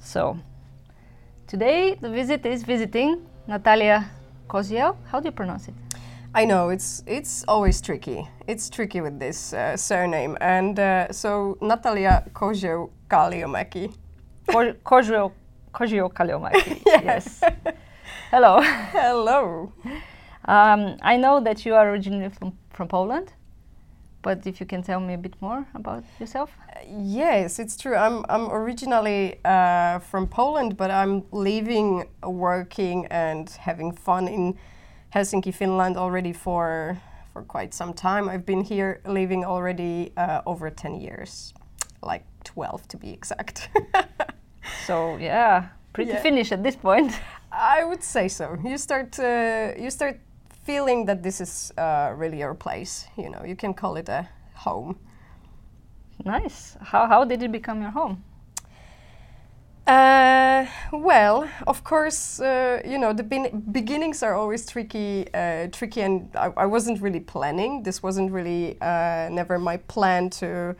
So, today the visit is visiting Natalia Kozio. How do you pronounce it? I know it's it's always tricky. It's tricky with this uh, surname, and uh, so Natalia Kozio Kalliomäki. Ko- Kozio Kozio Kalliomäki. yes. Hello. Hello. Um, I know that you are originally from, from Poland, but if you can tell me a bit more about yourself. Yes, it's true. I'm I'm originally uh, from Poland, but I'm living, working, and having fun in Helsinki, Finland already for for quite some time. I've been here living already uh, over ten years, like twelve to be exact. so yeah, pretty Yeah. Finnish at this point. I would say so. You start uh, you start feeling that this is uh, really your place. You know, you can call it a home. nice. How how did it become your home? Uh, well, of course, uh, you know the bin- beginnings are always tricky, uh, tricky, and I, I wasn't really planning. This wasn't really uh, never my plan to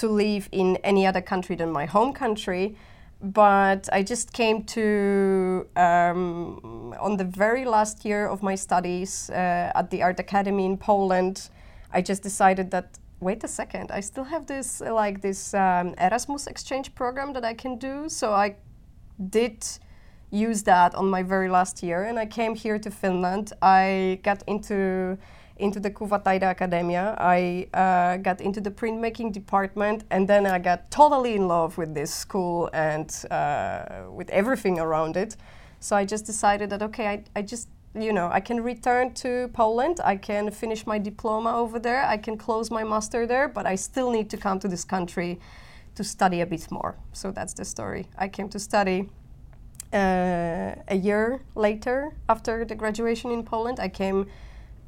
to live in any other country than my home country. But I just came to um, on the very last year of my studies uh, at the Art Academy in Poland. I just decided that wait a second, I still have this like this um, Erasmus exchange program that I can do. So I did use that on my very last year, and I came here to Finland. I got into into the Kuvataideakatemia. I uh, got into the printmaking department, and then I got totally in love with this school and uh, with everything around it. So I just decided that okay, I, I just you know I can return to Poland. I can finish my diploma over there. I can close my master there, but I still need to come to this country to study a bit more. So that's the story. I came to study. Uh, a year later, after the graduation in Poland, I came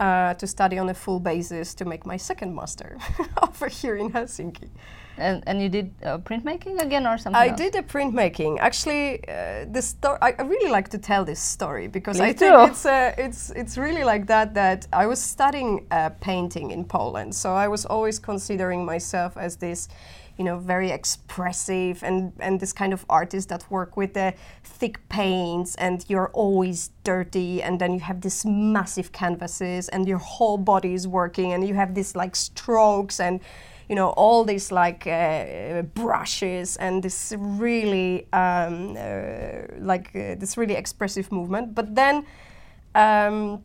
uh, to study on a full basis to make my second master over here in Helsinki. And and you did uh, printmaking again or something? I else? did a printmaking. Actually, uh, the story. I, I really like to tell this story because I think do. it's uh, it's it's really like that. That I was studying uh, painting in Poland, so I was always considering myself as this, you know, very expressive and and this kind of artist that work with the thick paints, and you're always dirty, and then you have these massive canvases, and your whole body is working, and you have these like strokes and you know all these like uh, brushes and this really um, uh, like uh, this really expressive movement. But then um,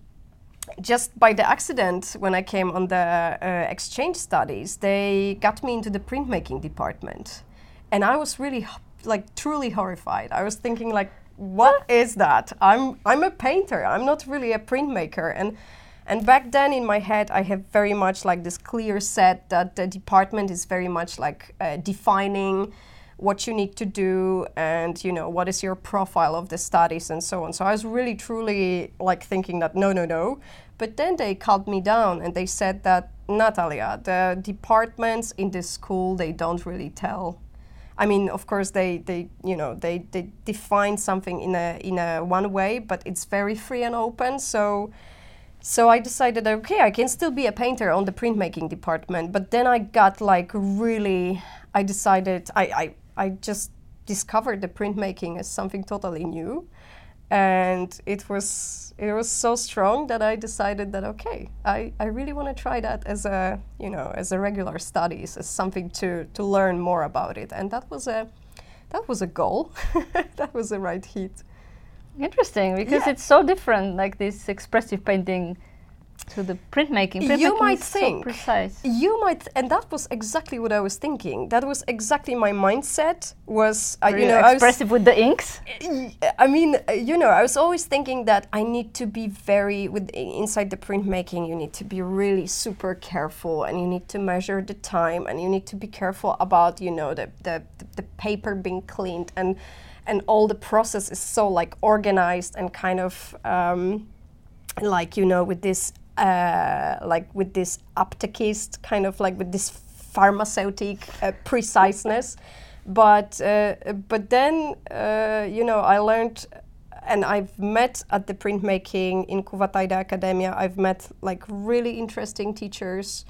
just by the accident when i came on the uh, exchange studies they got me into the printmaking department. And i was really like truly horrified. I was thinking like what is that? I'm i'm a painter. I'm not really a printmaker. And and back then in my head, I have very much like this clear set that the department is very much like uh, defining what you need to do and you know what is your profile of the studies and so on. So I was really truly like thinking that no, no, no. But then they calmed me down and they said that Natalia, the departments in this school they don't really tell I mean, of course, they, they you know they, they define something in a in a one way, but it's very free and open. So so I decided, okay, I can still be a painter on the printmaking department. But then I got like really, I decided, I, I, I just discovered the printmaking as something totally new. And it was it was so strong that I decided that okay, I, I really want to try that as a you know as a regular studies as something to to learn more about it. And that was a that was a goal. that was the right hit. Interesting, because Yeah. it's so different, like this expressive painting to the printmaking. You might is so think. precise. You might, and that was exactly what I was thinking. That was exactly my mindset. Was uh, you know, I was, expressive with the inks. I mean, uh, you know, I was always thinking that I need to be very with inside the printmaking. You need to be really super careful, and you need to measure the time, and you need to be careful about you know the the, the, the paper being cleaned, and and all the process is so like organized and kind of um, like you know with this uh, like with this aptekist kind of like with this pharmaceutic uh, preciseness but uh, but then uh, you know I learned and I've met at the printmaking in Kuvataideakatemia I've met like really interesting teachers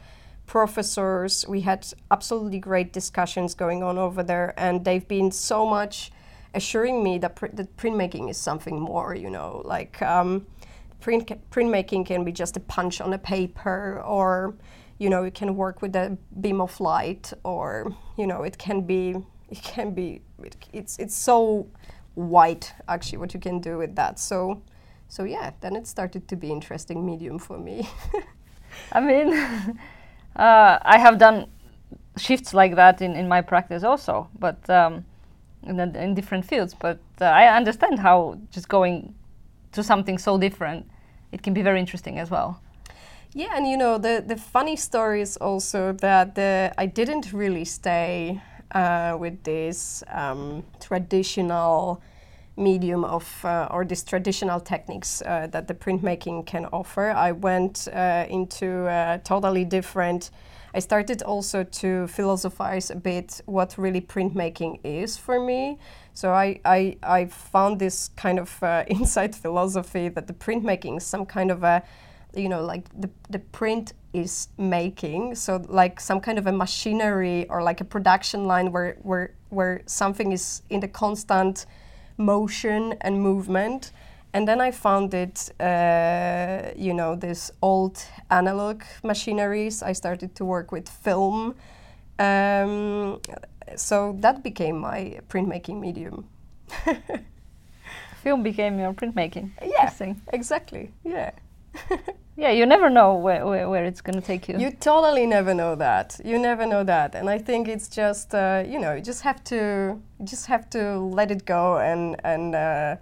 professors we had absolutely great discussions going on over there and they've been so much assuring me that, pr- that printmaking is something more. You know, like um, print printmaking can be just a punch on a paper, or you know, it can work with a beam of light, or you know, it can be it can be it, it's it's so wide actually what you can do with that. So so yeah, then it started to be interesting medium for me. I mean, uh, I have done shifts like that in, in my practice also, but um, in, in different fields. But uh, I understand how just going to something so different, it can be very interesting as well. Yeah, and you know the the funny story is also that the I didn't really stay uh, with this um, traditional medium of uh, or these traditional techniques uh, that the printmaking can offer. I went uh, into a totally different. I started also to philosophize a bit what really printmaking is for me. So I, I, I found this kind of uh, inside philosophy that the printmaking is some kind of a you know like the, the print is making so like some kind of a machinery or like a production line where where where something is in the constant motion and movement and then i found it uh, you know this old analog machineries. I started to work with film. Um, so that became my printmaking medium. Film became your printmaking. yeah exactly. Yeah. Yeah, you never know where, where, where it's going to take you. You totally never know that. You never know that, and I think it's just uh, you know you just have to you just have to let it go and and uh,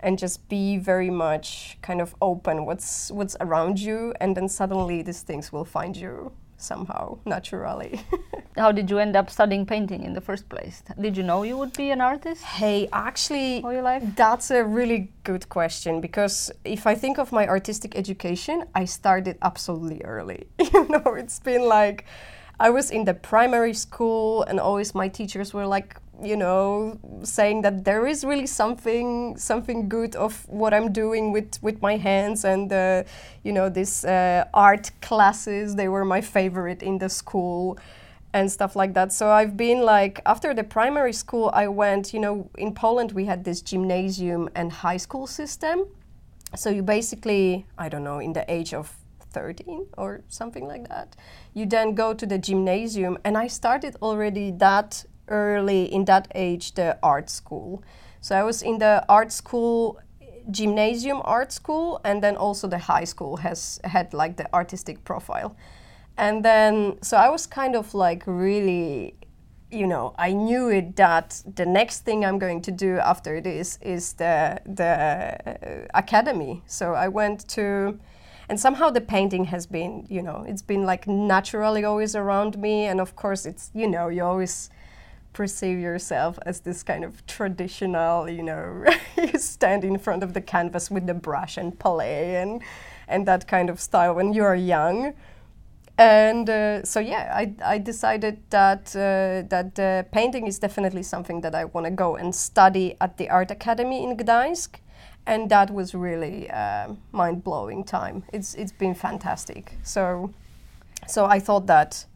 and just be very much kind of open what's what's around you, and then suddenly these things will find you somehow naturally. How did you end up studying painting in the first place? Did you know you would be an artist hey, actually, all your life? That's a really good question because if I think of my artistic education, I started absolutely early. you know, it's been like I was in the primary school and always my teachers were like, you know, saying that there is really something something good of what I'm doing with with my hands and uh, you know, these uh, art classes, they were my favorite in the school and stuff like that. So I've been like after the primary school I went, you know, in Poland we had this gymnasium and high school system. So you basically, I don't know, in the age of 13 or something like that, you then go to the gymnasium and I started already that early in that age the art school. So I was in the art school gymnasium art school and then also the high school has had like the artistic profile. And then so i was kind of like really you know i knew it that the next thing i'm going to do after this is the the academy. So i went to and somehow the painting has been you know it's been like naturally always around me. And of course it's you know you always perceive yourself as this kind of traditional you know you stand in front of the canvas with the brush and palette and and that kind of style when you are young and uh, so yeah, I, I decided that uh, that uh, painting is definitely something that I want to go and study at the art academy in Gdańsk, and that was really uh, mind blowing time. It's it's been fantastic. So so I thought that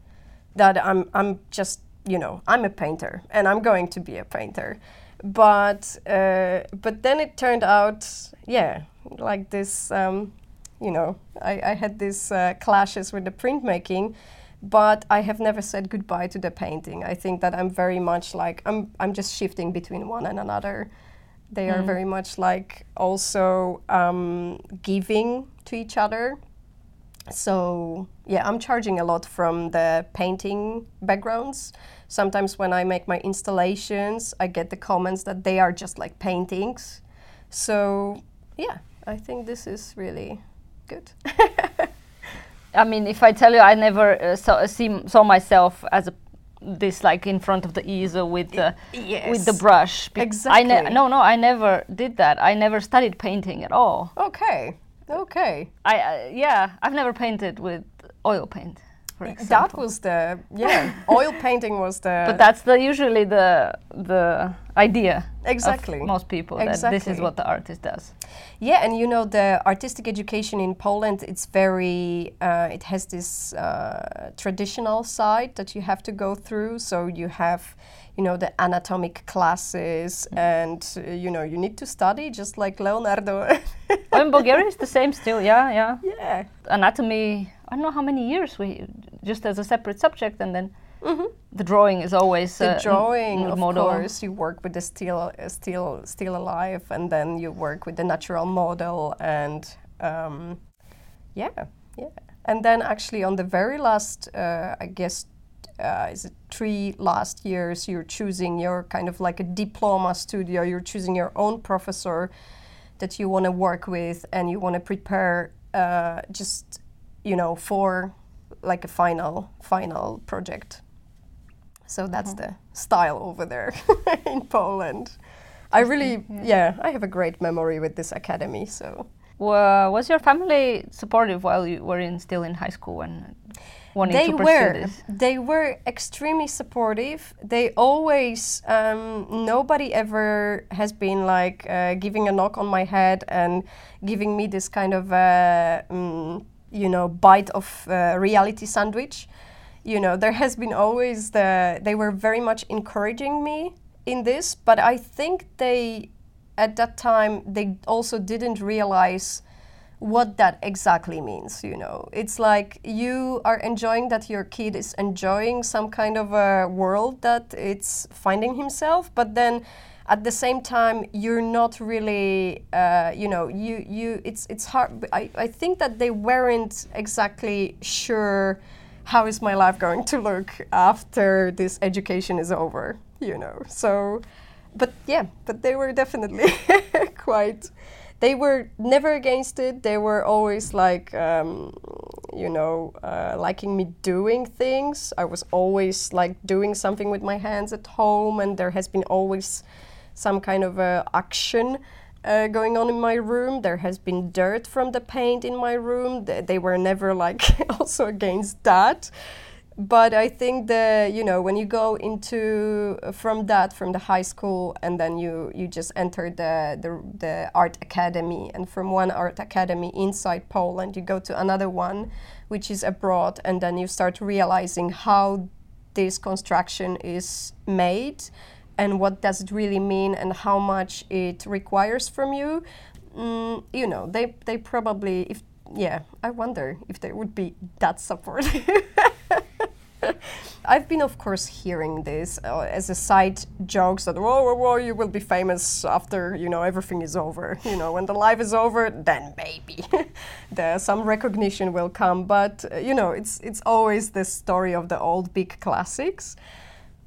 that I'm I'm just you know I'm a painter and I'm going to be a painter, but uh, but then it turned out yeah like this. Um, you know, I, I had these uh, clashes with the printmaking, but I have never said goodbye to the painting. I think that I'm very much like I'm I'm just shifting between one and another. They are very much like also um, giving to each other. So yeah, I'm charging a lot from the painting backgrounds. Sometimes when I make my installations, I get the comments that they are just like paintings. So yeah, I think this is really good. I mean, if I tell you, I never uh, saw, see, saw myself as a this like in front of the easel with the with the brush. Be- I Exactly. ne- no, no, I never did that. I never studied painting at all. Okay. Okay. I uh, yeah, I've never painted with oil paint, for example. That was the yeah. oil painting was the. But that's the usually the the idea. Exactly. Of most people that this is what the artist does. Yeah, and you know the artistic education in Poland, it's very, uh, it has this uh, traditional side that you have to go through. So you have, you know, the anatomic classes, and uh, you know you need to study just like Leonardo. oh, in Bulgaria it's the same still. Yeah, yeah. yeah. Anatomy. I don't know how many years we just as a separate subject, and then Mhm. the drawing is always The uh, drawing, n- of model. course, you work with the steel, uh, still, still alive, and then you work with the natural model, and um, yeah, yeah. And then actually, on the very last, uh, I guess, uh, is it three last years, you're choosing your kind of like a diploma studio. You're choosing your own professor that you want to work with, and you want to prepare uh, just, you know, for like a final final project. So that's the style over there in Poland. I really, yeah. I have a great memory with this academy. So Wa- was your family supportive while you were in still in high school and wanting they to pursue were, this? they were they were extremely supportive. They always, um, nobody ever has been like uh, giving a knock on my head and giving me this kind of, uh, mm, you know, bite of uh, reality sandwich. you know there has been always the they were very much encouraging me in this but i think they at that time they also didn't realize what that exactly means you know it's like you are enjoying that your kid is enjoying some kind of a world that it's finding himself but then at the same time you're not really uh, you know you you it's it's hard I, I think that they weren't exactly sure how is my life going to look after this education is over you know? So but yeah but they were definitely quite they were never against it. They were always like um, you know uh, liking me doing things. I was always like doing something with my hands at home and there has been always some kind of uh, action uh, going on in my room. There has been dirt from the paint in my room. Th- they were never like also against that. But I think the you know when you go into uh, from that from the high school and then you you just enter the, the the art academy and from one art academy inside Poland you go to another one which is abroad and then you start realizing how this construction is made and what does it really mean and how much it requires from you mm, you know they they probably if yeah i wonder if they would be that supportive I've been, of course, hearing this uh, as a side joke that whoa, whoa, whoa, you will be famous after you know everything is over. You know, when the life is over, then maybe some recognition will come. But uh, you know, it's it's always the story of the old big classics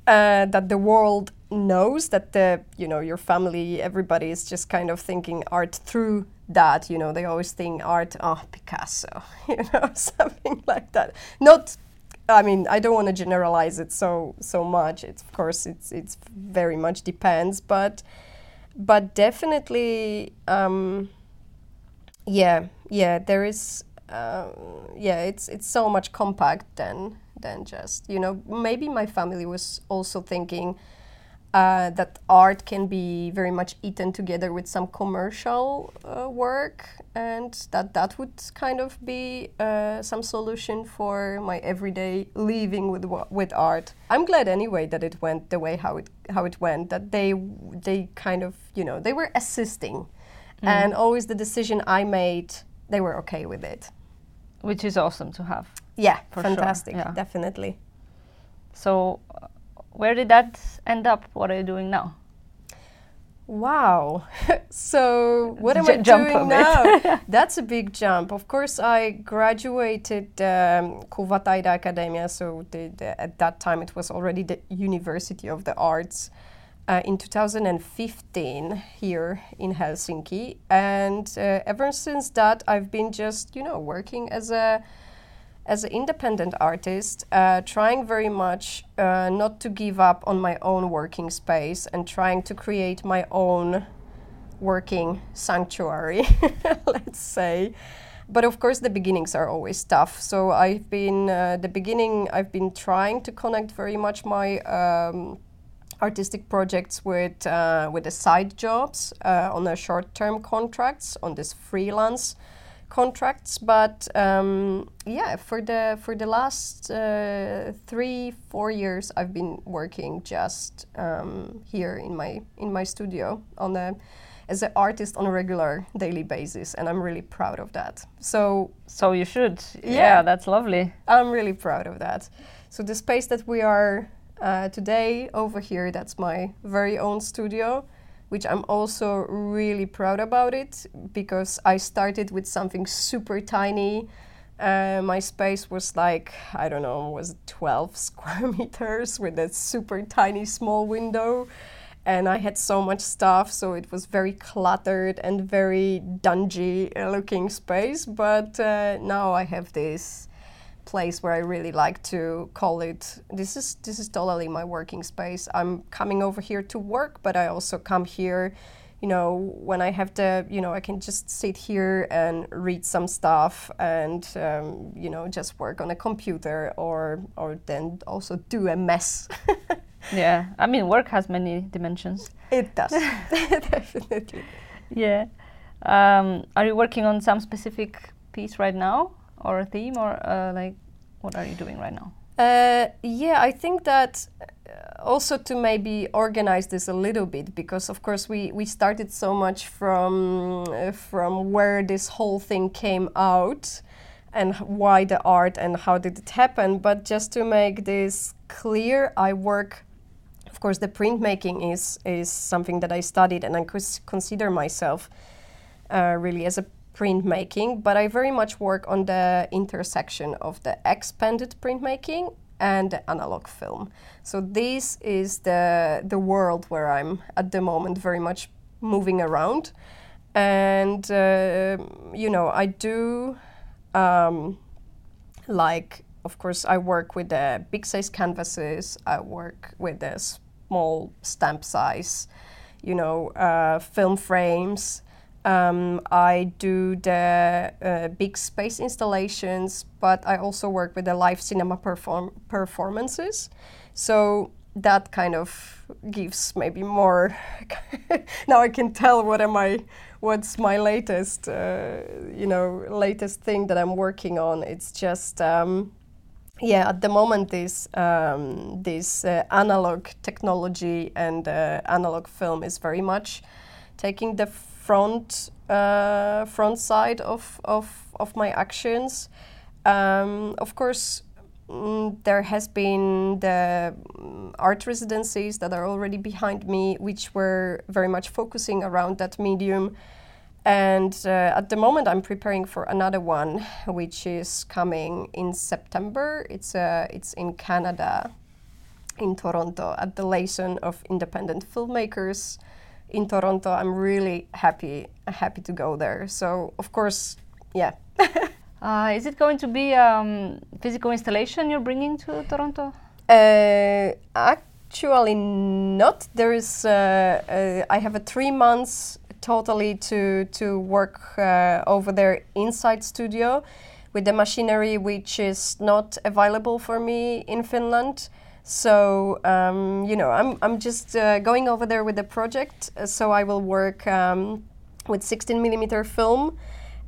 uh, that the world knows that the you know your family everybody is just kind of thinking art through that you know they always think art oh picasso you know something like that. Not i mean i don't want to generalize it so so much. It's of course it's it's very much depends but but definitely um yeah yeah there is uh, yeah it's it's so much compact than than just you know maybe my family was also thinking uh, that art can be very much eaten together with some commercial uh, work and that that would kind of be uh, some solution for my everyday living with with art. I'm glad anyway that it went the way how it how it went that they they kind of you know they were assisting. And always the decision i made they were okay with it. Which is awesome to have. yeah For sure, fantastic yeah. definitely. So, uh, where did that end up? What are you doing now? Wow. so what am J- I doing now? That's a big jump. Of course, I graduated um, Kuvataideakatemia. So the, the, at that time, it was already the University of the Arts. Uh, in 2015 here in Helsinki, and uh, ever since that, I've been just you know working as a as an independent artist, uh, trying very much uh, not to give up on my own working space and trying to create my own working sanctuary, let's say. but of course the beginnings are always tough so i've been uh, the beginning i've been trying to connect very much my um, artistic projects with uh, with the side jobs uh, on the short-term contracts on this freelance contracts but um, yeah for the for the last uh, three four years i've been working just um, here in my in my studio on the as an artist on a regular daily basis and i'm really proud of that so So you should. Yeah. yeah that's lovely. i'm really proud of that so the space that we are uh, today over here that's my very own studio which i'm also really proud about it because i started with something super tiny uh, my space was like i don't know was 12 square meters with a super tiny small window and I had so much stuff, so it was very cluttered and very dungy uh, looking space. But uh, now I have this place where I really like to call it. This is this is totally my working space. I'm coming over here to work, but I also come here. You know, when I have the, you know, I can just sit here and read some stuff, and um, you know, just work on a computer, or or then also do a mess. Yeah. I mean, work has many dimensions. It does, definitely. Yeah. Um, are you working on some specific piece right now, or a theme, or uh, like, what are you doing right now? Uh, yeah, I think that uh, also to maybe organize this a little bit because of course we, we started so much from uh, from where this whole thing came out and why the art and how did it happen but just to make this clear I work of course the printmaking is is something that I studied and I cons- consider myself uh, really as a printmaking, but I very much work on the intersection of the expanded printmaking and the analog film. So this is the the world where I'm at the moment very much moving around, and uh, you know I do um, like of course I work with the big size canvases. I work with the small stamp size, you know, uh, film frames. Um, I do the uh, big space installations, but I also work with the live cinema perform- performances. So that kind of gives maybe more. now I can tell what am I, what's my latest, uh, you know, latest thing that I'm working on. It's just. Um, yeah, at the moment, this um, this uh, analog technology and uh, analog film is very much taking the front uh, front side of, of, of my actions. Um, of course, mm, there has been the mm, art residencies that are already behind me, which were very much focusing around that medium. And uh, at the moment, I'm preparing for another one, which is coming in September. It's uh, it's in Canada, in Toronto, at the Liaison of Independent Filmmakers in Toronto. I'm really happy happy to go there. So of course, yeah. Uh, is it going to be um, physical installation you're bringing to Toronto? Uh, actually, not. There is. Uh, uh, I have a three months totally to to work uh, over there inside studio with the machinery which is not available for me in Finland. So um, you know, I'm I'm just uh, going over there with the project. uh, So I will work um, with 16 millimeter film,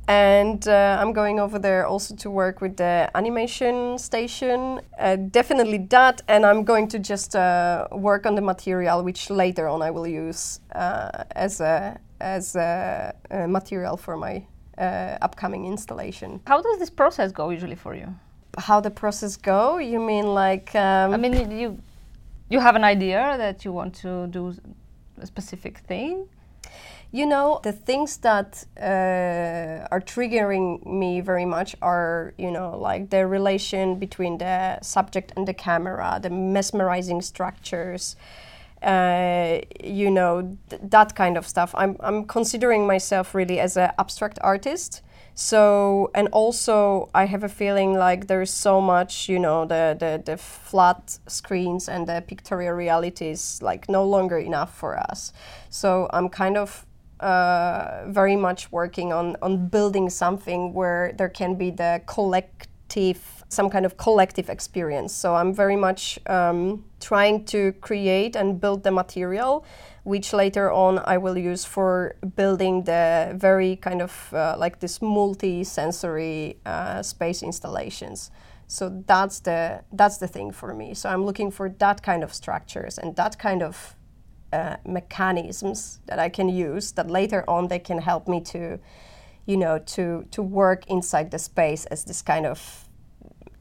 and uh, I'm going over there also to work with the animation station. Uh, definitely that, and I'm going to just uh, work on the material, which later on I will use uh, as a as a, a material for my upcoming installation. How does this process go usually for you? How the process go? You mean like? Um, I mean, you you have an idea that you want to do a specific thing. You know, the things that uh, are triggering me very much are, you know, like the relation between the subject and the camera, the mesmerizing structures, uh, you know, th- that kind of stuff. I'm, I'm considering myself really as an abstract artist. So, and also I have a feeling like there's so much, you know, the, the, the flat screens and the pictorial reality is like no longer enough for us. So I'm kind of uh, very much working on, on building something where there can be the collective, some kind of collective experience. So I'm very much um, trying to create and build the material, which later on I will use for building the very kind of uh, like this multi-sensory uh, space installations. So that's the that's the thing for me. So I'm looking for that kind of structures and that kind of uh, mechanisms that I can use that later on they can help me to, you know, to to work inside the space as this kind of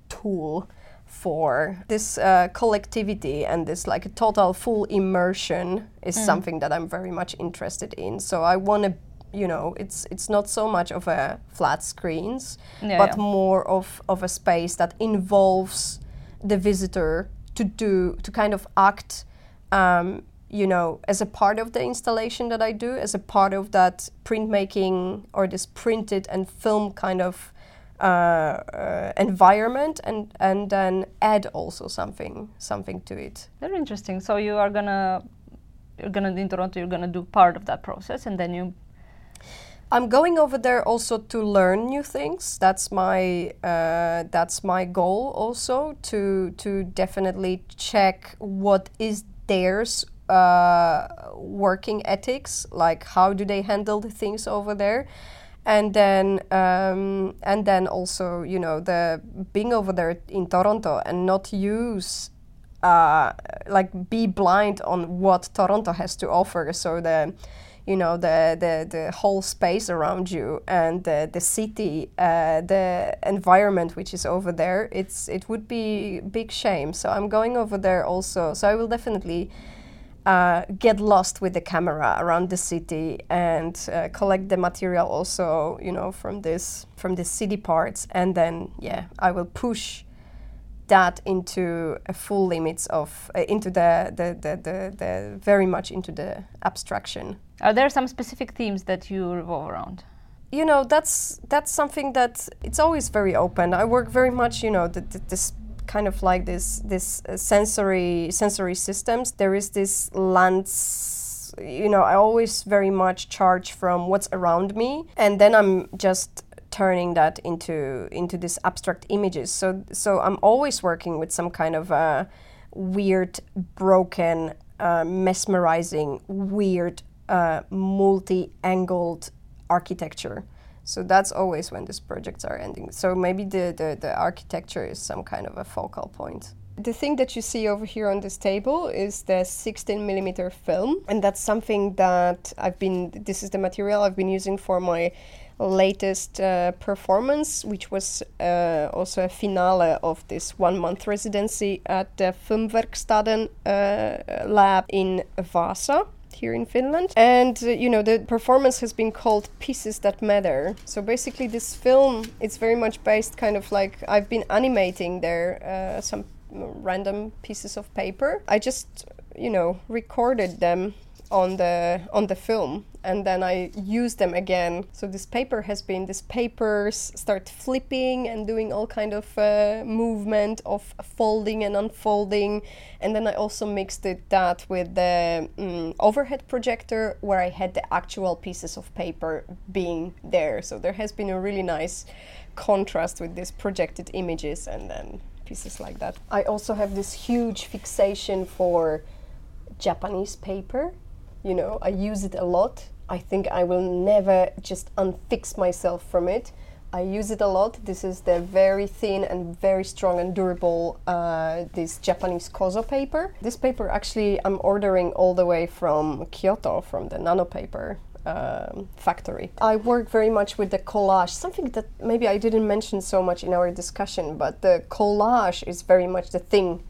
tool for this uh, collectivity and this like a total full immersion is mm. something that I'm very much interested in. So I want to you know it's it's not so much of a flat screens yeah, but yeah. more of of a space that involves the visitor to do to kind of act um, you know as a part of the installation that i do as a part of that printmaking or this printed and film kind of uh, uh, environment and and then add also something something to it. Very interesting. So you are gonna you're gonna in toronto you're gonna do part of that process and then you I'm going over there also to learn new things. That's my uh, that's my goal also to to definitely check what is theirs uh, working ethics, like how do they handle the things over there, and then um, and then also you know the being over there in Toronto and not use uh, like be blind on what Toronto has to offer. So the you know the the, the whole space around you and the, the city uh, the environment which is over there it's it would be big shame so i'm going over there also so i will definitely uh, get lost with the camera around the city and uh, collect the material also you know from this from the city parts and then yeah i will push that into a full limits of uh, into the, the, the, the, the very much into the abstraction are there some specific themes that you revolve around? You know, that's that's something that it's always very open. I work very much, you know, the, the, this kind of like this this uh, sensory sensory systems. There is this lens, you know, I always very much charge from what's around me, and then I'm just turning that into into these abstract images. So so I'm always working with some kind of uh, weird, broken, uh, mesmerizing, weird uh, multi-angled architecture. So that's always when these projects are ending. So maybe the, the, the architecture is some kind of a focal point. The thing that you see over here on this table is the 16 millimeter film, and that's something that I've been. This is the material I've been using for my latest uh, performance, which was uh, also a finale of this one month residency at the Filmverkstaden uh, lab in Vasa here in Finland. And uh, you know, the performance has been called Pieces That Matter. So basically, this film it's very much based kind of like I've been animating there uh, some random pieces of paper. I just you know recorded them on the on the film and then I use them again. So this paper has been these papers start flipping and doing all kind of uh, movement of folding and unfolding, and then I also mixed it that with the um, overhead projector where I had the actual pieces of paper being there. So there has been a really nice contrast with these projected images and then pieces like that. I also have this huge fixation for Japanese paper you know, I use it a lot. I think I will never just unfix myself from it. I use it a lot. This is the very thin and very strong and durable uh, this Japanese kozo paper. This paper actually I'm ordering all the way from Kyoto from the nano paper um, factory. I work very much with the collage, something that maybe I didn't mention so much in our discussion, but the collage is very much the thing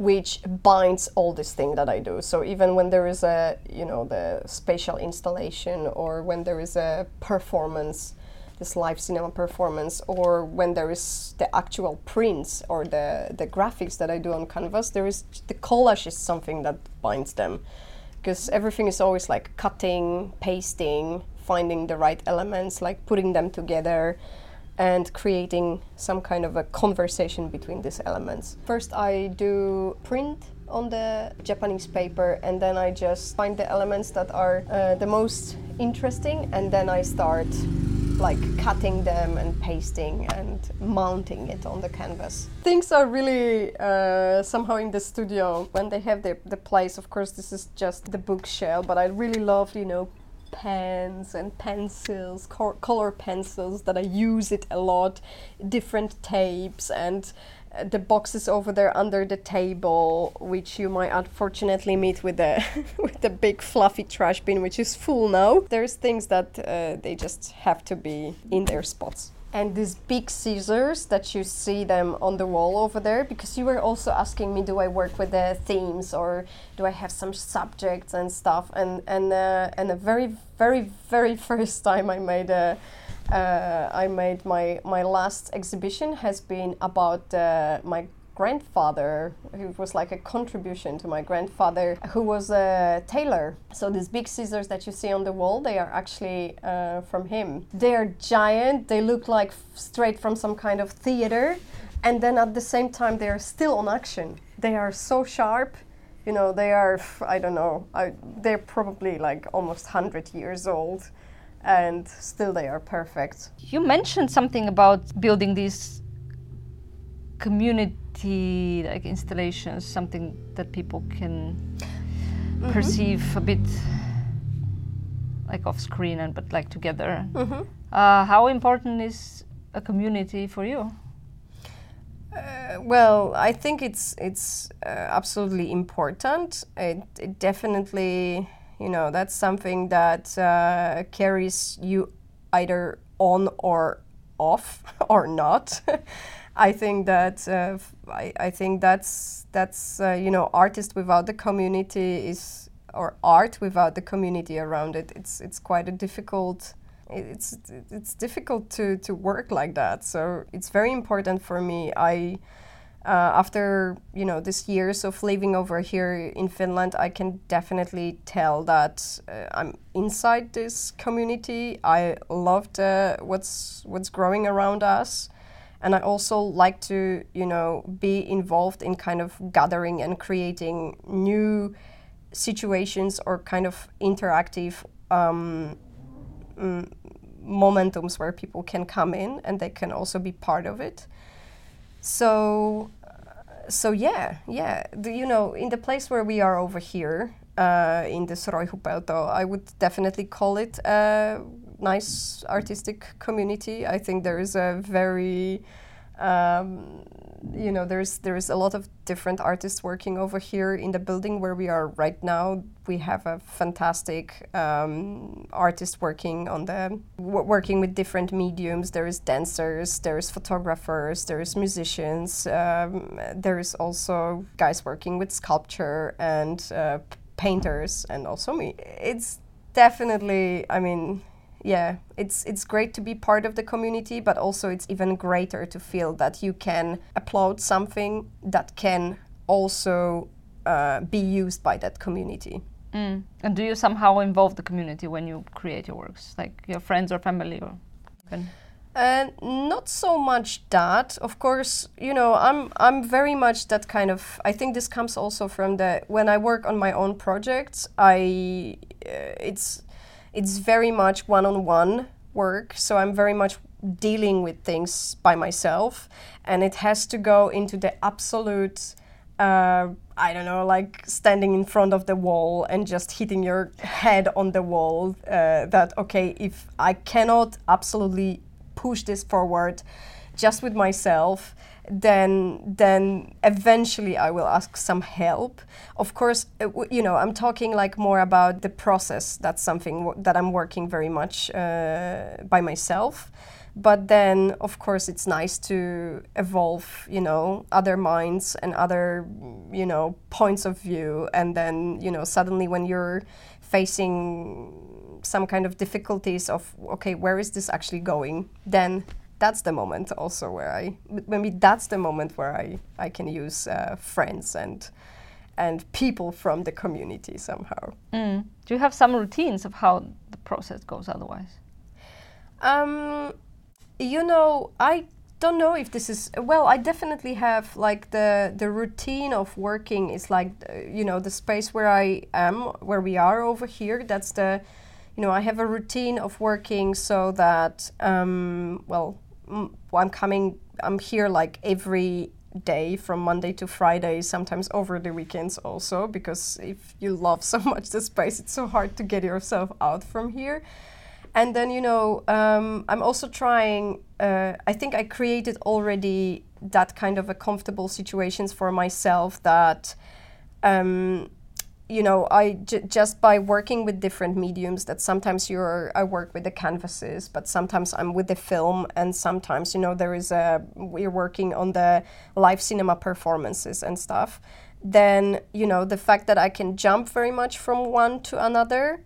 which binds all this thing that I do. So even when there is a, you know, the spatial installation or when there is a performance, this live cinema performance, or when there is the actual prints or the, the graphics that I do on canvas, there is the collage is something that binds them. Because everything is always like cutting, pasting, finding the right elements, like putting them together and creating some kind of a conversation between these elements. First, I do print on the Japanese paper, and then I just find the elements that are uh, the most interesting, and then I start like cutting them and pasting and mounting it on the canvas. Things are really uh, somehow in the studio when they have the, the place. Of course, this is just the bookshelf, but I really love, you know, pens and pencils, cor- color pencils that I use it a lot, different tapes and uh, the boxes over there under the table, which you might unfortunately meet with the with the big fluffy trash bin, which is full now. There's things that uh, they just have to be in their spots and these big scissors that you see them on the wall over there because you were also asking me do i work with the themes or do i have some subjects and stuff? And and uh, and the very very very first time i made a uh, I made my my last exhibition has been about uh, my grandfather, who was like a contribution to my grandfather, who was a tailor. So these big scissors that you see on the wall, they are actually uh, from him. They are giant. They look like straight from some kind of theater, and then at the same time, they are still on action. They are so sharp. You know, they are. I don't know. I, they're probably like almost hundred years old and still they are perfect. You mentioned something about building these community like installations, something that people can mm-hmm. perceive a bit like off screen and but like together. Mm-hmm. Uh, how important is a community for you? Uh, well, I think it's it's uh, absolutely important. It, it, definitely, you know, that's something that uh, carries you either on or off or not. I think that uh, I, I think that's that's uh, you know artist without the community is or art without the community around it. It's it's quite a difficult. It's it's difficult to to work like that. So it's very important for me. I. Uh, after you know this years of living over here in Finland, I can definitely tell that uh, I'm inside this community. I loved uh, what's what's growing around us and I also like to you know be involved in kind of gathering and creating new situations or kind of interactive um, mm, momentums where people can come in and they can also be part of it. So so yeah, yeah, the, you know, in the place where we are over here, uh, in the Soroihupelto, I would definitely call it a nice artistic community. I think there is a very um, you know, there's there's a lot of different artists working over here in the building where we are right now. We have a fantastic um, artist working on the working with different mediums. There is dancers, there is photographers, there is musicians. Um, there is also guys working with sculpture and uh, painters, and also me. It's definitely, I mean, yeah, it's it's great to be part of the community, but also it's even greater to feel that you can applaud something that can also uh, be used by that community. Mm. And do you somehow involve the community when you create your works, like your friends or family, or? Even? Uh, not so much that. Of course, you know, I'm I'm very much that kind of. I think this comes also from the when I work on my own projects. I uh, it's it's very much one-on-one work so i'm very much dealing with things by myself and it has to go into the absolute uh, I don't know, like standing in front of the wall and just hitting your head on the wall. Uh, that, okay, if I cannot absolutely push this forward just with myself, then then eventually I will ask some help. Of course, uh, you know I'm talking like more about the process. That's something that I'm working very much uh, by myself. But then, of course, it's nice to evolve, you know, other minds and other, you know, points of view. And then, you know, suddenly when you're facing some kind of difficulties of, okay, where is this actually going? Then that's the moment also where I maybe that's the moment where I I can use uh, friends and and people from the community somehow. Mm. Do you have some routines of how the process goes otherwise? Um, you know, I don't know if this is well. I definitely have like the the routine of working is like uh, you know the space where I am, where we are over here. That's the you know I have a routine of working so that um, well I'm coming. I'm here like every day from Monday to Friday, sometimes over the weekends also, because if you love so much the space, it's so hard to get yourself out from here. And then, you know, um, I'm also trying, uh, I think I created already that kind of a comfortable situations for myself that um, you know, I j- just by working with different mediums that sometimes you're I work with the canvases, but sometimes I'm with the film, and sometimes you know there is a we're working on the live cinema performances and stuff. Then you know the fact that I can jump very much from one to another,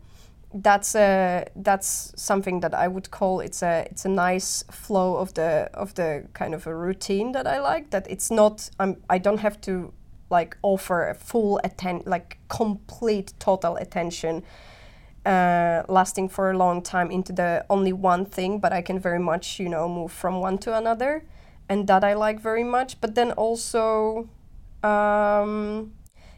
that's a that's something that I would call it's a it's a nice flow of the of the kind of a routine that I like. That it's not I'm I don't have to like offer a full atten like complete total attention uh, lasting for a long time into the only one thing but i can very much you know move from one to another and that i like very much. But then also um,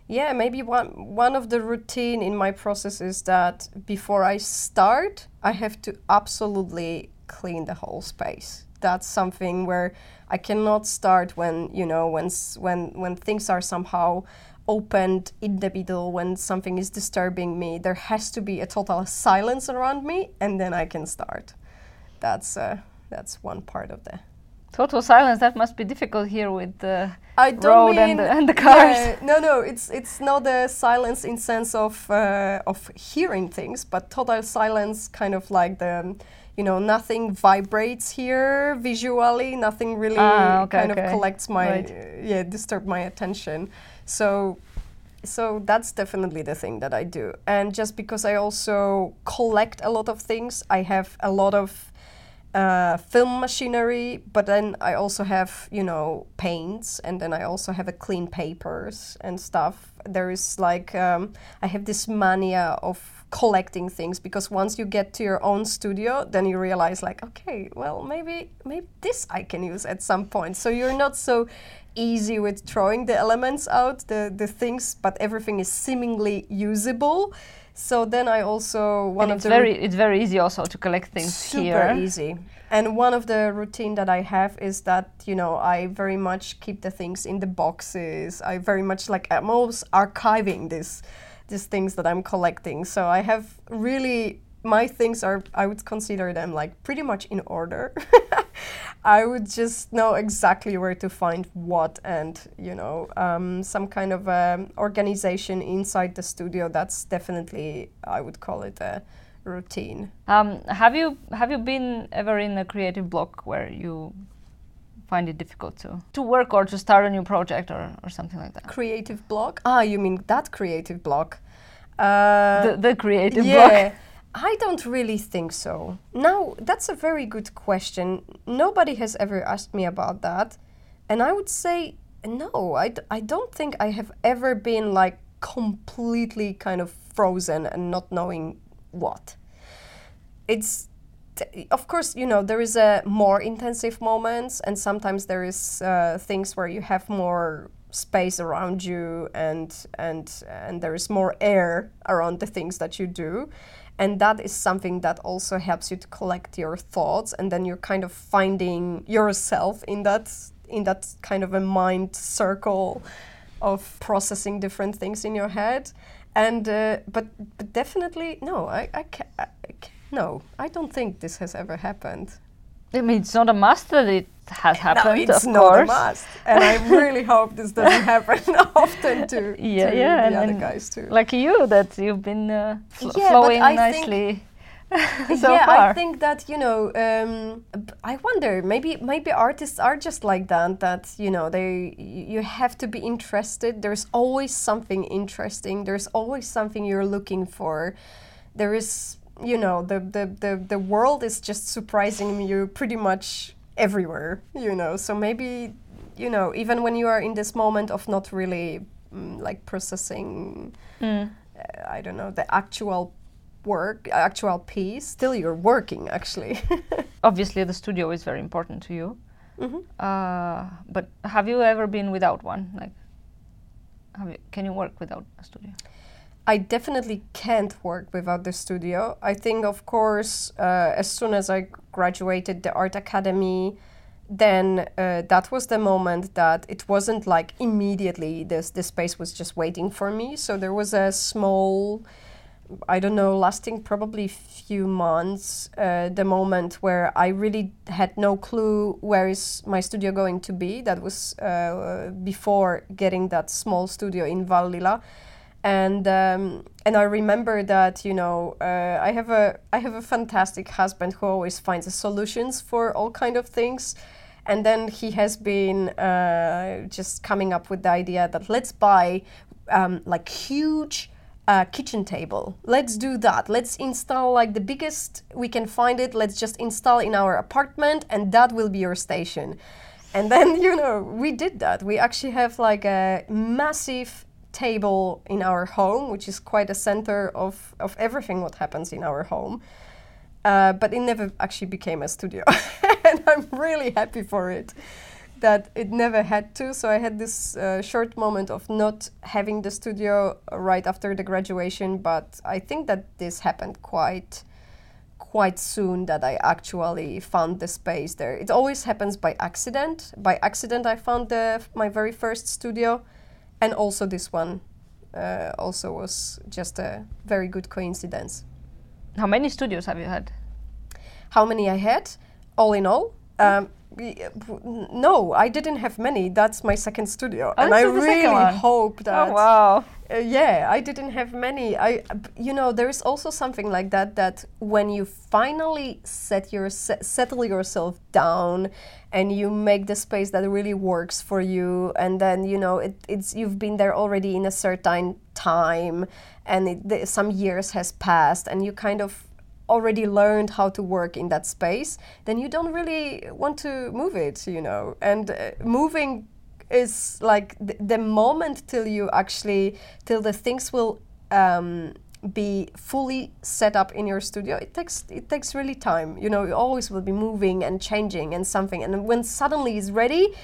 yeah maybe one one of the routine in my process is that before i start i have to absolutely clean the whole space. That's something where I cannot start when you know when when when things are somehow opened in the middle when something is disturbing me. There has to be a total silence around me, and then I can start. That's uh, that's one part of the total silence. That must be difficult here with the I road and, the, and the cars. Yeah, no, no, it's it's not a silence in sense of uh, of hearing things, but total silence, kind of like the you know nothing vibrates here visually nothing really ah, okay, kind okay. of collects my right. uh, yeah disturb my attention so so that's definitely the thing that I do and just because I also collect a lot of things I have a lot of uh, film machinery, but then I also have, you know, paints, and then I also have a clean papers and stuff. There is like, um, I have this mania of collecting things because once you get to your own studio then you realize like okay well maybe maybe this i can use at some point so you're not so easy with throwing the elements out the the things but everything is seemingly usable so then i also one and of it's the very it's very easy also to collect things here. super easy and one of the routine that i have is that you know i very much keep the things in the boxes i very much like i'm always archiving this these things that I'm collecting. So I have really my things are I would consider them like pretty much in order. I would just know exactly where to find what and you know um, some kind of um, organization inside the studio. That's definitely I would call it a routine. Um, have you have you been ever in a creative block where you find it difficult to to work or to start a new project or, or something like that? Creative block? Ah, you mean that creative block? Uh, the, the creative yeah. block. I don't really think so. Now, that's a very good question. Nobody has ever asked me about that. And I would say, no, I d- I don't think I have ever been like completely kind of frozen and not knowing what. It's of course, you know, there is a more intensive moments, and sometimes there is uh, things where you have more space around you, and and and there is more air around the things that you do, and that is something that also helps you to collect your thoughts, and then you're kind of finding yourself in that in that kind of a mind circle of processing different things in your head, and uh, but but definitely no, I I, ca- I ca- no, I don't think this has ever happened. I mean, it's not a must that it has happened, no, it's of not course. a must, and I really hope this doesn't happen often to, Yeah, to yeah, the and other guys too. Like you, that you've been uh, fl- Yeah, flowing nicely so yeah, far. I think that you know. Um, I wonder maybe maybe artists are just like that. That you know they you have to be interested. There's always something interesting. There's always something you're looking for. There is you know the the the, the world is just surprising you pretty much everywhere. You know, so maybe you know even when you are in this moment of not really mm, like processing. Mm. uh, I don't know the actual work, actual piece. Still, you're working actually. Obviously, the studio is very important to you. Mhm. Uh, but have you ever been without one? Like, have you, can you work without a studio? I definitely can't work without the studio. I think, of course, uh, as soon as I graduated the art academy, then uh, that was the moment that it wasn't like immediately this the space was just waiting for me. So there was a small, I don't know, lasting probably few months. Uh, the moment where I really had no clue where is my studio going to be. That was uh, before getting that small studio in Vallila and um, and I remember that you know uh, I have a I have a fantastic husband who always finds solutions for all kind of things, and then he has been uh, just coming up with the idea that let's buy um, like huge. Uh, kitchen table. Let's do that. Let's install like the biggest we can find it. Let's just install in our apartment, and that will be your station. And then you know we did that. We actually have like a massive table in our home, which is quite a center of, of everything what happens in our home. Uh, but it never actually became a studio. and I'm really happy for it that it never had to. So I had this uh, short moment of not having the studio right after the graduation, but I think that this happened quite quite soon that I actually found the space there. It always happens by accident. By accident I found the, my very first studio and also this one uh, also was just a very good coincidence. How many studios have you had? How many I had, all in all? Um, no, I didn't have many. That's my second studio, Oh, and I is the second really hope that. oh wow! Uh, yeah, I didn't have many. I, you know, there is also something like that that when you finally set your se- settle yourself down, and you make the space that really works for you, and then you know it, it's you've been there already in a certain time, and it, the, some years has passed, and you kind of already learned how to work in that space, then you don't really want to move it, you know, and uh, moving is like th- the moment till you actually till the things will um, be fully set up in your studio it takes it takes really time. You know you always will be moving and changing and something and when suddenly it's ready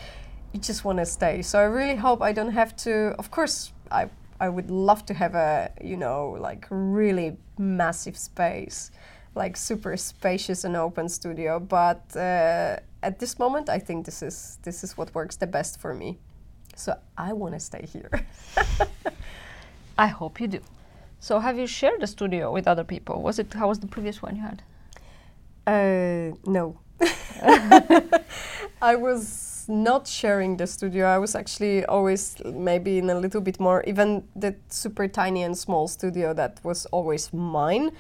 you just want to stay. So i really hope i don't have to of course i i would love to have a you know like really massive space like super spacious and open studio but uh, at this moment i think this is this is what works the best for me so i want to stay here I hope you do. So, have you shared the studio with other people? Was it how was the previous one you had? uh, no i was not sharing the studio i was actually always maybe in a little bit more even the super tiny and small studio that was always mine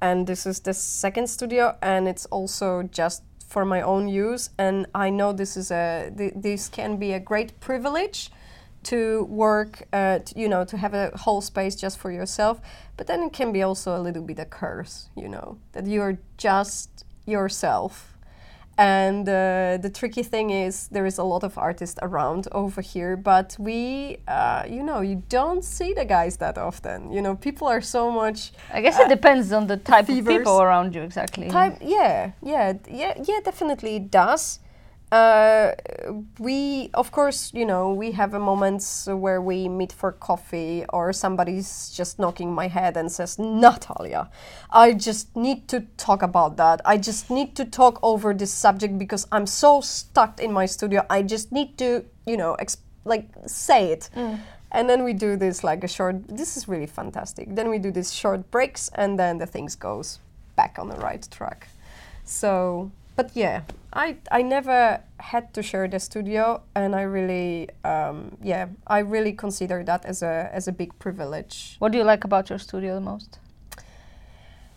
and this is the second studio and it's also just for my own use. And i know this is a th- this can be a great privilege to work uh, t- you know to have a whole space just for yourself but then it can be also a little bit a curse you know that you're just yourself and uh, the tricky thing is there is a lot of artists around over here but we uh, you know you don't see the guys that often you know people are so much I guess it depends on the type of people around you exactly. Time, yeah, yeah, yeah, yeah. Definitely it does. Uh, we, of course, you know, we have a moments where we meet for coffee, or somebody's just knocking my head and says, "Natalia, I just need to talk about that. I just need to talk over this subject because I'm so stuck in my studio. I just need to, you know, exp- like say it." And then we do this like a short. This is really fantastic. Then we do these short breaks, and then the things goes back on the right track. So, but yeah, I I never had to share the studio, and I really, um, yeah, I really consider that as a as a big privilege. What do you like about your studio the most?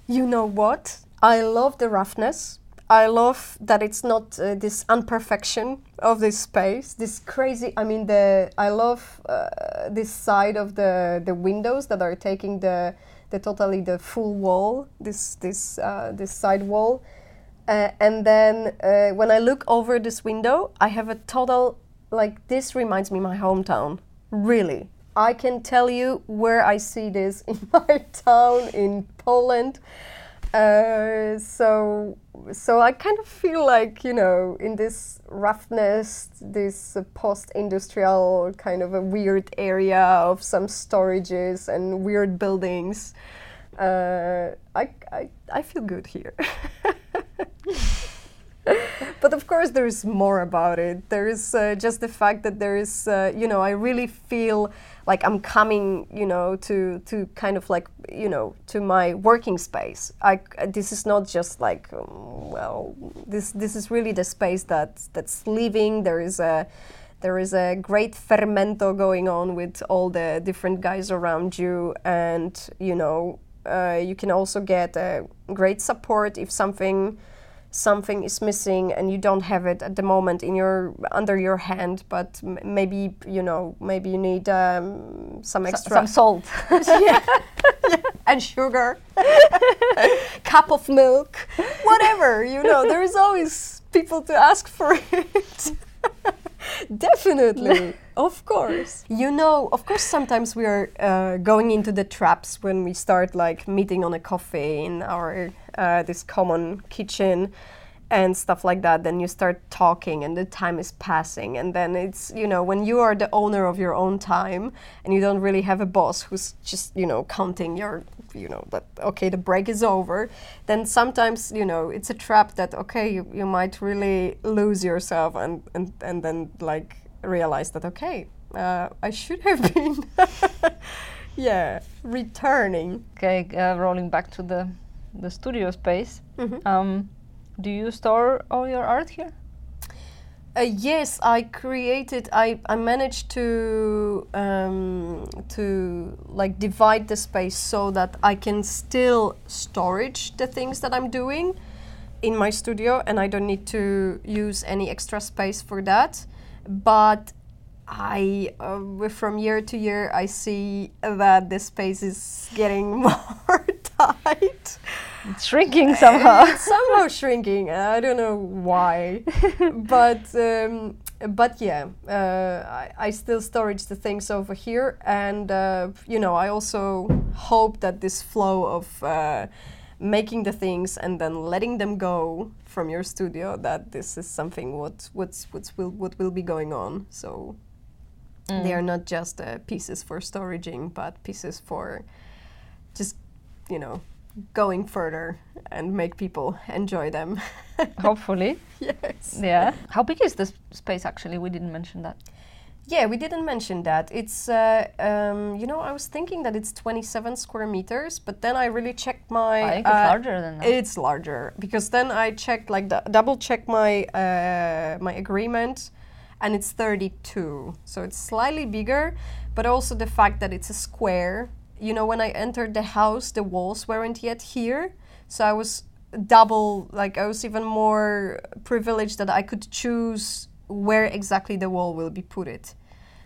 You know what? I love the roughness. I love that it's not uh, this unperfection of this space. This crazy. I mean, the I love uh, this side of the the windows that are taking the the totally the full wall. This this uh, this side wall. Uh, and then uh, when I look over this window, I have a total like this reminds me my hometown. Really, I can tell you where I see this in my town in Poland. Uh, so, so I kind of feel like you know, in this roughness, this uh, post-industrial kind of a weird area of some storages and weird buildings. Uh, I, I, I feel good here. but of course, there is more about it. There is uh, just the fact that there is, uh, you know, I really feel like I'm coming, you know, to to kind of like, you know, to my working space. I this is not just like, um, well, this this is really the space that that's living. There is a there is a great fermento going on with all the different guys around you, and you know, uh, you can also get a great support if something something is missing and you don't have it at the moment in your under your hand but m- maybe you know maybe you need um, some extra some salt. Yeah. and sugar. Cup of milk. Whatever you know there is always people to ask for it Definitely, of course. You know, of course, sometimes we are uh, going into the traps when we start like meeting on a coffee in our uh, this common kitchen and stuff like that then you start talking and the time is passing and then it's you know when you are the owner of your own time and you don't really have a boss who's just you know counting your you know that okay the break is over then sometimes you know it's a trap that okay you, you might really lose yourself and and, and then like realize that okay uh, i should have been yeah returning okay uh, rolling back to the the studio space Mhm. um, do you store all your art here Uh, yes, I created. I, I managed to um, to like divide the space so that I can still storage the things that I'm doing in my studio, and I don't need to use any extra space for that. But I, uh, from year to year, I see that the space is getting more tight it's shrinking somehow it's somehow shrinking. I don't know why, but um, but yeah, uh, I, I still storage the things over here, and uh, you know I also hope that this flow of uh, making the things and then letting them go from your studio that this is something what what's what's will what will be going on. So they are not just uh, pieces for storaging, but pieces for just you know going further and make people enjoy them. hopefully yes. yeah how big is this space actually we didn't mention that Yeah, we didn't mention that. It's, uh, um, you know, I was thinking that it's 27 square meters, but then I really checked my. i think it's uh, larger than that It's larger because then I checked, like, double checked my uh, my agreement, and it's 32. So it's slightly bigger, but also the fact that it's a square. You know, when I entered the house, the walls weren't yet here, so I was double. Like I was even more privileged that I could choose where exactly the wall will be put it.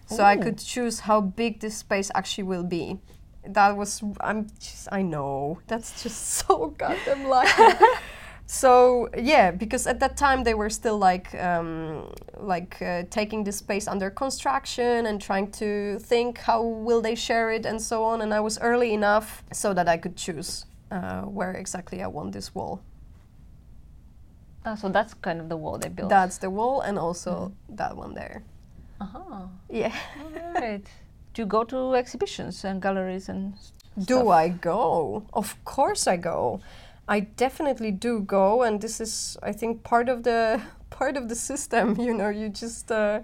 So I oh. could choose how big this space actually will be. That was I'm just I know that's just so goddamn lucky. so yeah, because at that time they were still like um, like uh, taking the space under construction and trying to think how will they share it and so on. And I was early enough so that I could choose uh, where exactly I want this wall. Ah, so that's kind of the wall they built That's the wall and also that one there. uh-huh. Yeah. all right do you go to exhibitions and galleries and s- Do? I go? Of course I go. I definitely do go, and this is, I think, part of the part of the system. You know, you just. Uh,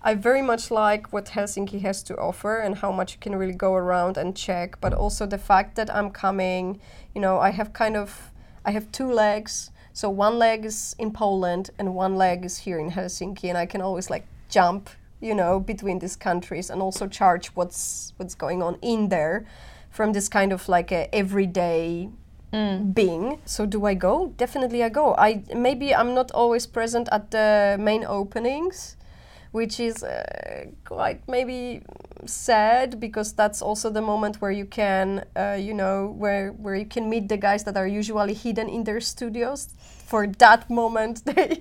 I very much like what Helsinki has to offer and how much you can really go around and check, but also the fact that I'm coming. You know, I have kind of, I have two legs. So one leg is in Poland and one leg is here in Helsinki, and I can always like jump, you know, between these countries and also charge what's what's going on in there from this kind of like a everyday being. So do I go? Definitely I go. I maybe I'm not always present at the main openings, which is uh, quite maybe sad because that's also the moment where you can, uh, you know, where where you can meet the guys that are usually hidden in their studios. For that moment, they,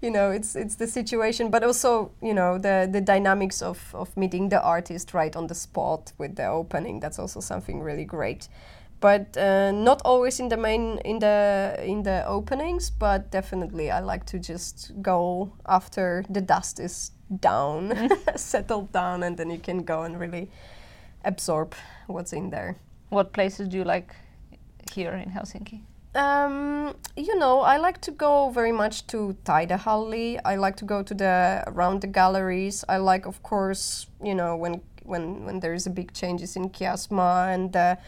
you know, it's it's the situation, but also you know the the dynamics of of meeting the artist right on the spot with the opening. That's also something really great. But uh, not always in the main in the in the openings. But definitely, I like to just go after the dust is down, settled down, and then you can go and really absorb what's in there. What places do you like here in Helsinki? Um, you know, I like to go very much to Taidehalli. I like to go to the around the galleries. I like, of course, you know, when when when there is a big changes in Kiasma and the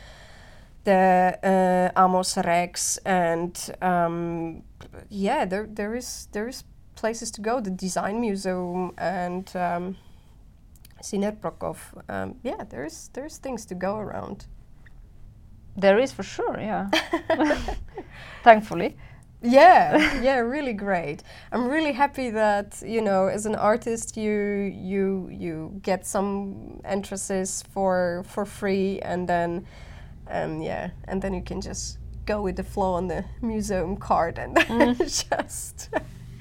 the uh, Amos Rex and um, yeah, there there is there is places to go. The Design Museum and um, Sinebrychoff. Um, yeah, there's there's things to go around. There is for sure, yeah. Thankfully. Yeah, yeah, really great. I'm really happy that you know, as an artist, you you you get some entrances for for free, and then, um, yeah, and then you can just go with the flow on the museum card and just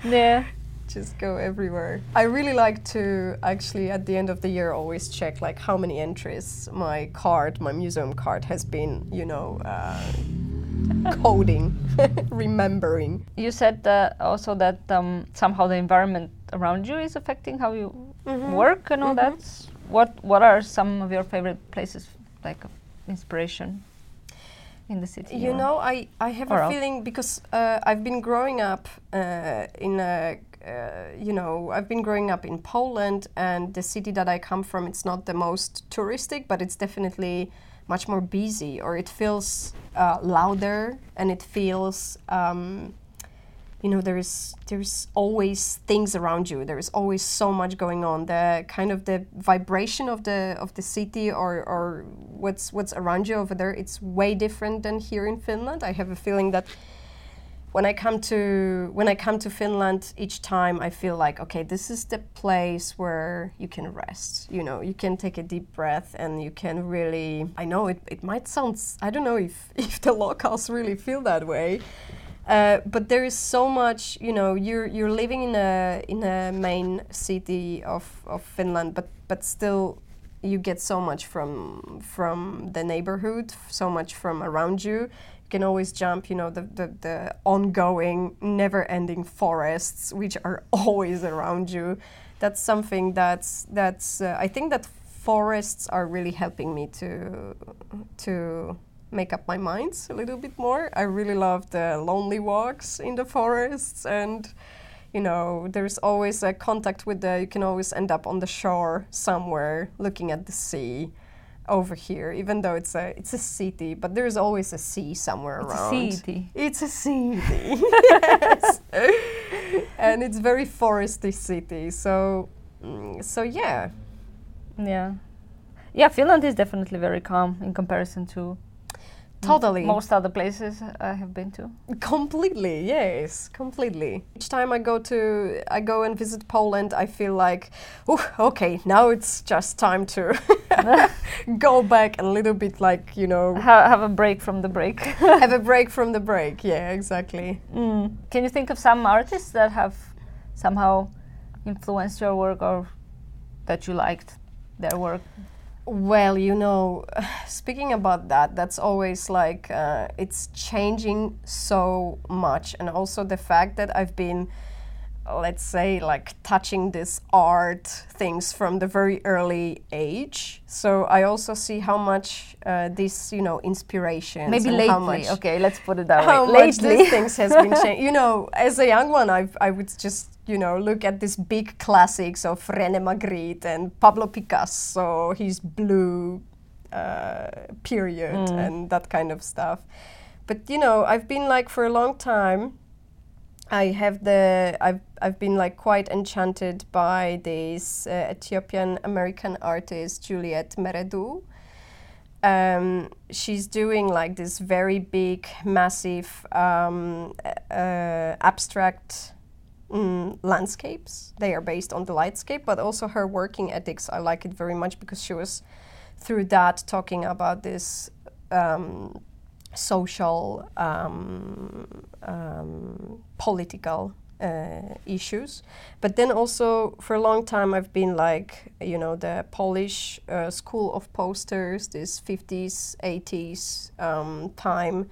Yeah. just go everywhere. I really like to actually at the end of the year always check like how many entries my card, my museum card has been, you know, uh, coding, remembering. You said uh, also that um, somehow the environment around you is affecting how you work and all that. What What are some of your favorite places, like inspiration, in the city? You know, I, I have a out. feeling because uh, I've been growing up uh, in a, uh, you know, I've been growing up in Poland, and the city that I come from, it's not the most touristic, but it's definitely much more busy, or it feels uh, louder, and it feels. Um, you know there is there's always things around you. There is always so much going on. The kind of the vibration of the of the city or or what's what's around you over there it's way different than here in Finland. I have a feeling that when i come to when i come to finland each time i feel like okay this is the place where you can rest. You know you can take a deep breath and you can really i know it, it might sound I don't know if if the locals really feel that way uh, but there is so much, you know, you're you're living in a in a main city of, of Finland, but but still you get so much from from the neighborhood, so much from around you. You can always jump, you know, the the, the ongoing, never-ending forests which are always around you. That's something that's that's uh, I think that forests are really helping me to to make up my minds a little bit more. I really love the lonely walks in the forests and you know, there's always a contact with the you can always end up on the shore somewhere looking at the sea over here, even though it's a it's a city, but there's always a sea somewhere around. It's a city. It's a city. yes. and it's very foresty city. So mm, so yeah. Yeah. Yeah, Finland is definitely very calm in comparison to Totally. most other places I have been to. Completely, yes, completely. Each time I go to, I go and visit Poland, I feel like, okay, now it's just time to go back a little bit, like you know, Ha- have a break from the break. have a break from the break. Yeah, exactly. Mm. Can you think of some artists that have somehow influenced your work or that you liked their work? Well, you know, speaking about that, that's always like uh, it's changing so much, and also the fact that I've been, let's say, like touching this art things from the very early age. So I also see how much uh, this, you know, inspiration. Maybe lately. How much, okay, let's put it that how way. much lately. these things has been changed. You know, as a young one, I I would just you know look at these big classics of René Magritte and Pablo Picasso, his blue uh, period and that kind of stuff. But you know, I've been like for a long time. I have the I've I've been like quite enchanted by this uh, Ethiopian American artist Juliet Mehretu um, she's doing like this very big, massive, um, uh, abstract mm, landscapes. They are based on the lightscape, but also her working ethics. I like it very much because she was through that talking about this um, social, um, um, political uh, issues. But then also for a long time, I've been like, you know, the Polish uh, school of posters, this 50s, 80s um, time,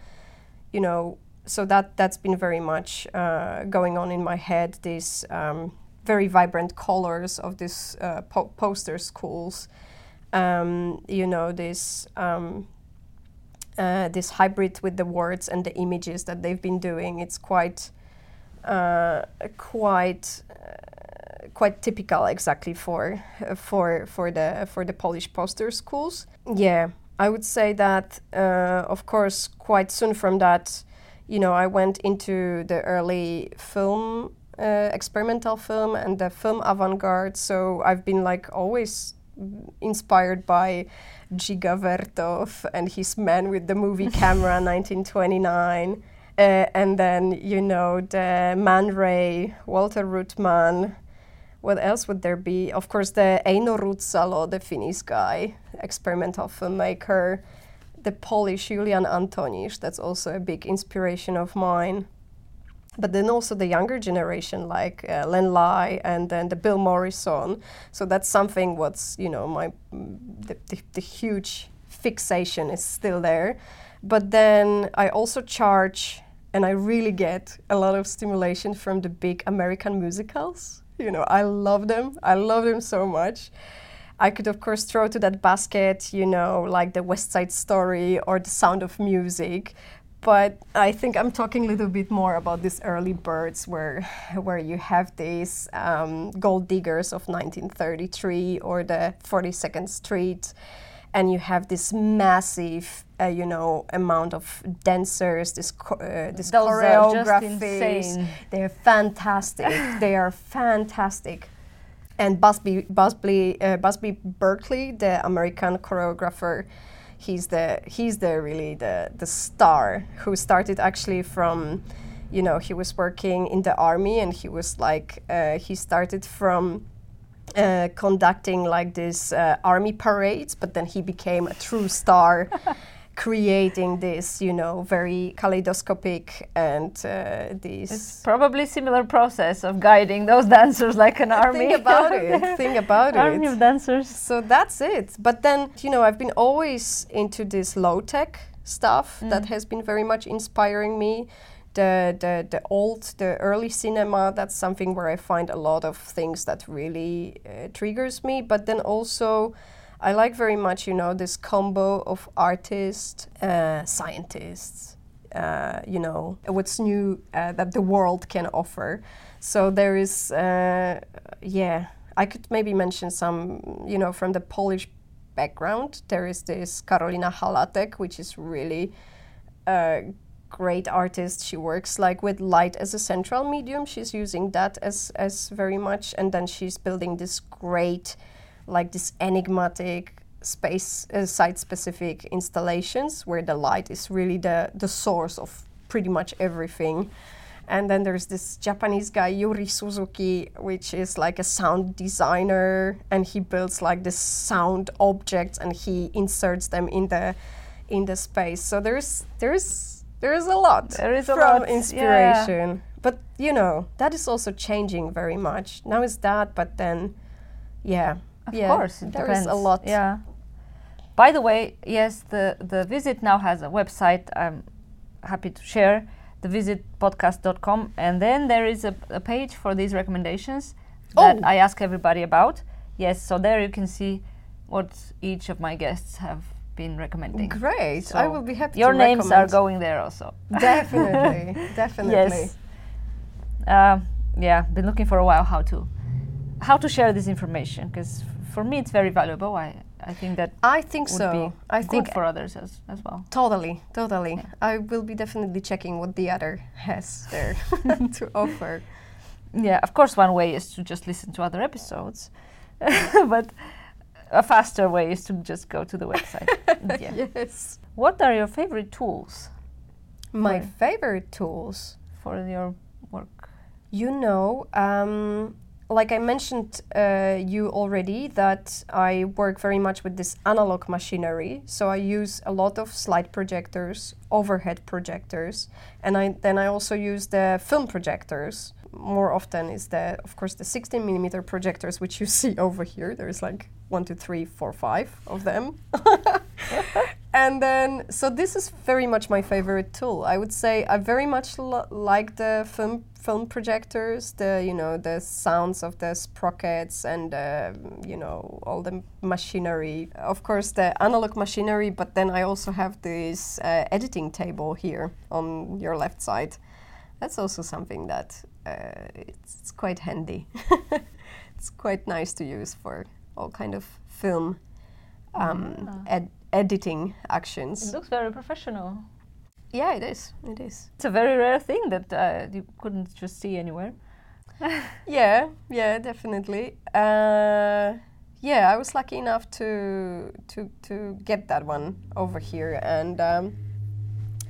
you know. So that that's been very much uh, going on in my head. These um, very vibrant colors of these uh, po- poster schools, um, you know, this um, uh, this hybrid with the words and the images that they've been doing. It's quite uh, quite uh, quite typical exactly for uh, for for the for the Polish poster schools. Yeah, I would say that uh, of course quite soon from that, you know, I went into the early film. Uh, experimental film and the film avant-garde so i've been like always inspired by Dziga Vertov and his man with the movie camera 1929 uh, and then you know the Man Ray, Walter Ruttmann. What else would there be? Of course, the Eino Ruutsalo, the Finnish guy, experimental filmmaker. The Polish Julian Antonisz, that's also a big inspiration of mine. But then also the younger generation, like uh, Len Lye and then the Bill Morrison. So that's something what's, you know, my the, the, the huge fixation is still there. But then I also charge and I really get a lot of stimulation from the big American musicals. You know, I love them. I love them so much. I could, of course, throw to that basket, you know, like the West Side Story or The Sound of Music. But I think I'm talking a little bit more about these early birds, where where you have these um, gold diggers of 1933 or the 42nd Street, and you have this massive, uh, you know, amount of dancers, this cho- uh, this Those choreographies. They're fantastic. they are fantastic. And Busby Busby uh, Busby Berkeley, the American choreographer, he's the he's the really the the star who started actually from, you know, he was working in the army and he was like uh, he started from uh, conducting like this uh, army parades, but then he became a true star, creating this, you know, very kaleidoscopic and uh, It's this. probably similar process of guiding those dancers like an army. Think about it. Think about army it. of dancers. So that's it. But then, you know, I've been always into this low tech stuff that has been very much inspiring me. The, the the old the early cinema that's something where I find a lot of things that really uh, triggers me. But then also I like very much you know this combo of artists uh, scientists uh, you know what's new uh, that the world can offer. So there is uh, yeah I could maybe mention some you know from the Polish background there is this Karolina Halatek which is really a great artist. She works like with light as a central medium. She's using that as as very much and then she's building this great like this enigmatic space uh, site specific installations where the light is really the the source of pretty much everything. And then there's this Japanese guy Yuri Suzuki which is like a sound designer and he builds like this sound objects and he inserts them in the in the space. So there's there's there's a lot There is a lot, yeah. inspiration but you know that is also changing very much now it's that but then yeah Of yeah, course, there depends. is a lot Yeah. By the way, yes, the the visit now has a website. I'm happy to share thevisitpodcast.com, and then there is a, a page for these recommendations oh. that Oh. I ask everybody about. Yes, so there you can see what each of my guests have been recommending. great i will be happy Your names are going there also. definitely definitely Yes. Uh, yeah, been looking for a while how to how to share this information because for me it's very valuable. I I think that i think so be i think for others as as well. Totally, totally. I will be definitely checking what the other has there to offer. Yeah, of course, one way is to just listen to other episodes, but a faster way is to just go to the website. yeah. Yes. What are your favorite tools My favorite tools, for your work? you know, um, like I mentioned uh, you already, that I work very much with this analog machinery. So I use a lot of slide projectors, overhead projectors, and I then I also use the film projectors. more often is the, of course, the 16 millimeter projectors, which you see over here. There's like one, two, three, four, five of them. and then, so this is very much my favorite tool. I would say I very much like the film film projectors, the you know the sounds of the sprockets and uh, you know all the machinery. Of course, the analog machinery, but then I also have this uh, editing table here on your left side. That's also something that uh, it's, it's quite handy. it's quite nice to use for all kind of film um, ed- editing actions. It looks very professional. Yeah, it is. It is. It's a very rare thing that uh, you couldn't just see anywhere. yeah, yeah, definitely. Uh, yeah, I was lucky enough to to to get that one over here, and um,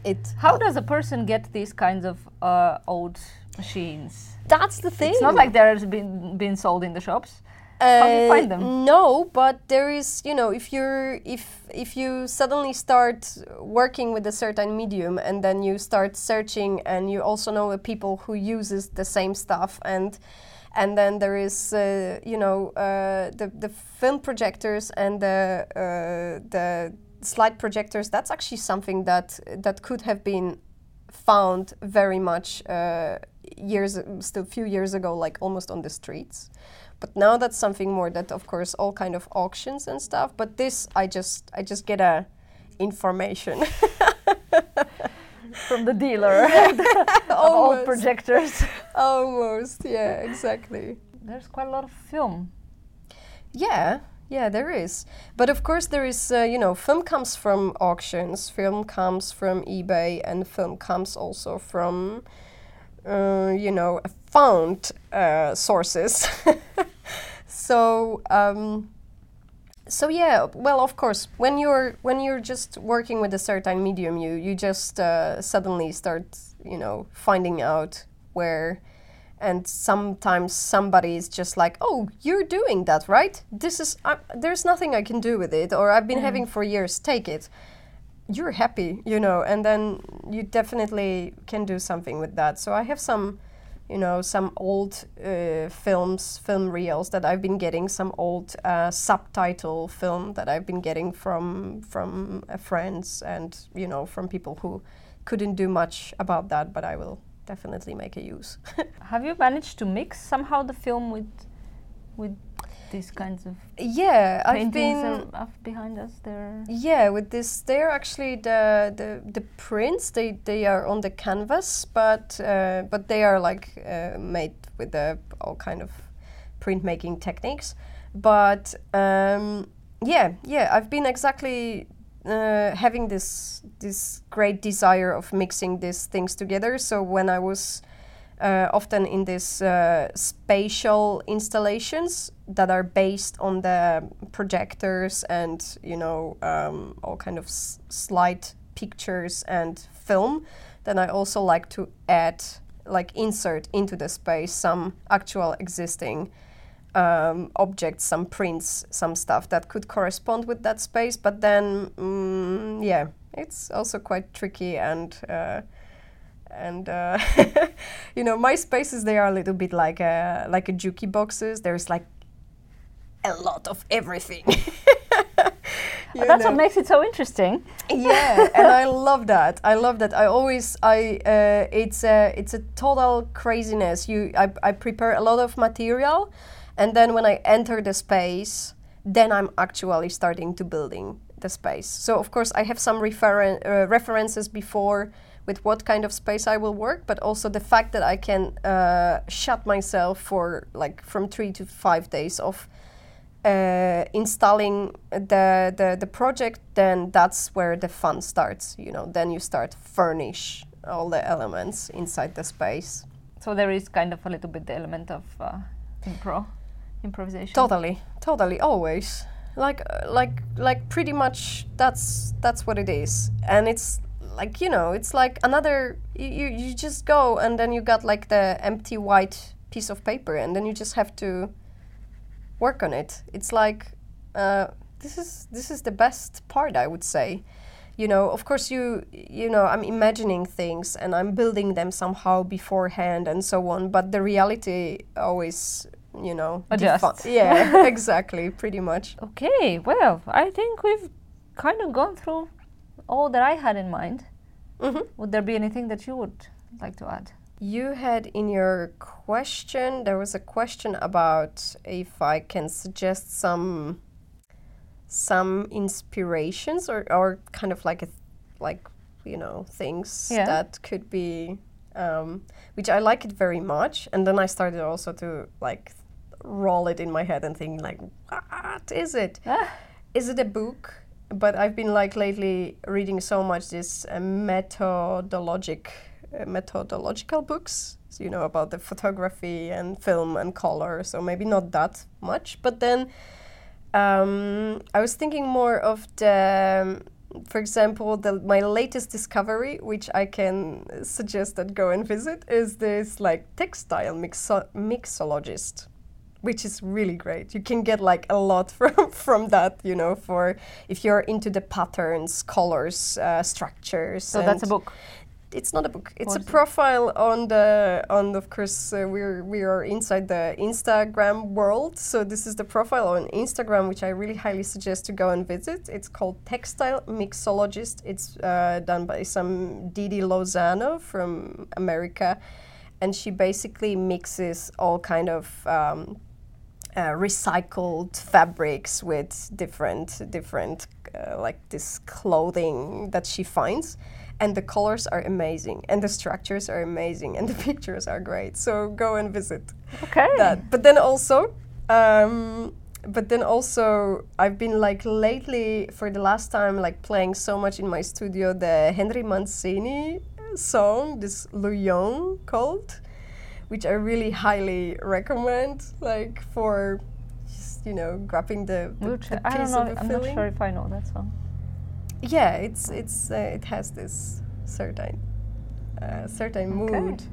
it. How does a person get these kinds of uh, old machines? That's the thing. It's not like they're been been sold in the shops. How do you find them? Uh, No, but there is, you know, if you're if if you suddenly start working with a certain medium and then you start searching and you also know the people who uses the same stuff and and then there is, uh, you know, uh, the the film projectors and the uh, the slide projectors. That's actually something that that could have been found very much uh, years, still a few years ago, like almost on the streets. But now that's something more that, of course, all kind of auctions and stuff. But this, I just, I just get a information. From the dealer of old projectors. Almost, yeah, exactly. There's quite a lot of film. Yeah, yeah, there is. But of course, there is, uh, you know, film comes from auctions, film comes from eBay, and film comes also from, uh, you know, found uh, sources. so, um, so yeah, well, of course, when you're when you're just working with a certain medium, you you just uh, suddenly start, you know, finding out where and sometimes somebody is just like oh you're doing that right? This is uh, there's nothing i can do with it or i've been having for years take it you're happy you know and then you definitely can do something with that. So i have some you know some old uh, films film reels that i've been getting some old uh, subtitle film that i've been getting from from uh, friends and you know from people who couldn't do much about that but i will definitely make a use. Have you managed to mix somehow the film with with these kinds of yeah i've been behind us there? Yeah, with this, they're actually the the, the prints. They they are on the canvas, but uh, but they are like uh, made with the all kind of printmaking techniques. But um, yeah, yeah, I've been exactly uh, having this this great desire of mixing these things together. So when I was uh, often in these uh, spatial installations that are based on the projectors and you know um, all kind of s- slide pictures and film. Then i also like to add like insert into the space some actual existing um, objects some prints some stuff that could correspond with that space. But then mm, yeah it's also quite tricky and uh, and uh, you know my spaces they are a little bit like a like a juki boxes. There's like a lot of everything. You That's know? what makes it so interesting. yeah and i love that. I love that. I always i uh, it's a it's a total craziness. You I, I prepare a lot of material and then when i enter the space then i'm actually starting to building the space. So of course i have some referen- uh, references before with what kind of space i will work but also the fact that i can uh, shut myself for like from three to five days of uh, installing the, the the project, then that's where the fun starts. You know, then you start furnish all the elements inside the space. So there is kind of a little bit the element of uh, impro, improvisation. Totally, totally, always. Like uh, like like pretty much that's that's what it is, and it's like you know it's like another you, you you just go and then you got like the empty white piece of paper and then you just have to work on it it's like uh, this is this is the best part i would say you know, of course, you you know, I'm imagining things and I'm building them somehow beforehand and so on. But the reality always, you know, defi- yeah, exactly, pretty much. Okay, well, I think we've kind of gone through all that I had in mind. hmm Would there be anything that you would like to add? You had in your question, there was a question about if I can suggest some some inspirations or, or kind of like a like you know things Yeah. that could be um, which I like it very much and then I started also to like roll it in my head and think like what is it Ah, is it a book but i've been like lately reading so much this uh, methodologic uh, methodological books so, you know about the photography and film and color so maybe not that much but then um, i was thinking more of the um, for example the, my latest discovery which i can suggest that go and visit is this like textile mixo- mixologist which is really great. You can get like a lot from from that, you know, for if you're into the patterns, colors, uh, structures. so that's a book. It's not a book. It's What a is it? profile on the on of course uh, we're we are inside the Instagram world. So this is the profile on Instagram, which I really highly suggest to go and visit. It's called Textile Mixologist. It's uh, done by some Didi Lozano from America, and she basically mixes all kind of um, uh, recycled fabrics with different different uh, like this clothing that she finds. And the colors are amazing and the structures are amazing and the pictures are great. So go and visit Okay. that. But then also um, but then also i've been like lately for the last time like playing so much in my studio the henry mancini song this Young called which i really highly recommend like for just you know grabbing the, the, We'll the I don't know. I'm feeling not sure if I know that song. yeah it's it's uh, it has this certain uh, certain Okay. mood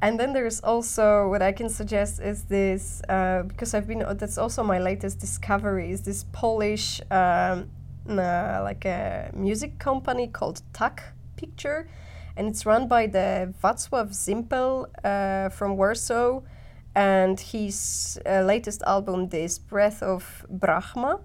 and then there's also what i can suggest is this uh, because i've been that's also my latest discovery is this polish um, uh, like a music company called tak picture and it's run by the Wacław Zimpel uh, from Warsaw and his uh, latest album this breath of brahma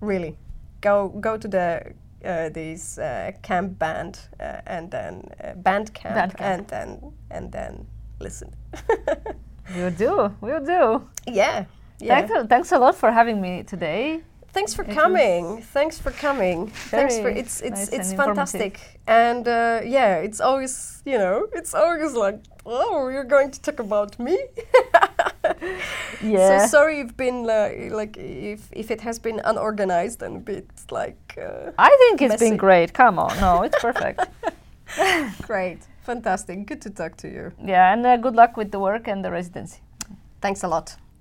really go go to the uh, this uh, camp band uh, and then uh, band camp Bandcamp. and then and then listen We'll do. We'll do. yeah yeah Thanks, thanks a lot for having me today. Thanks for It coming thanks for coming thanks for it's it's nice it's and fantastic and uh, yeah it's always you know it's always like oh you're going to talk about me Yeah. so sorry you've been uh, like if if it has been unorganized and a bit like uh, I think it's messy. been great. Come on. No, it's perfect. great fantastic good to talk to you yeah, and uh, good luck with the work and the residency. thanks a lot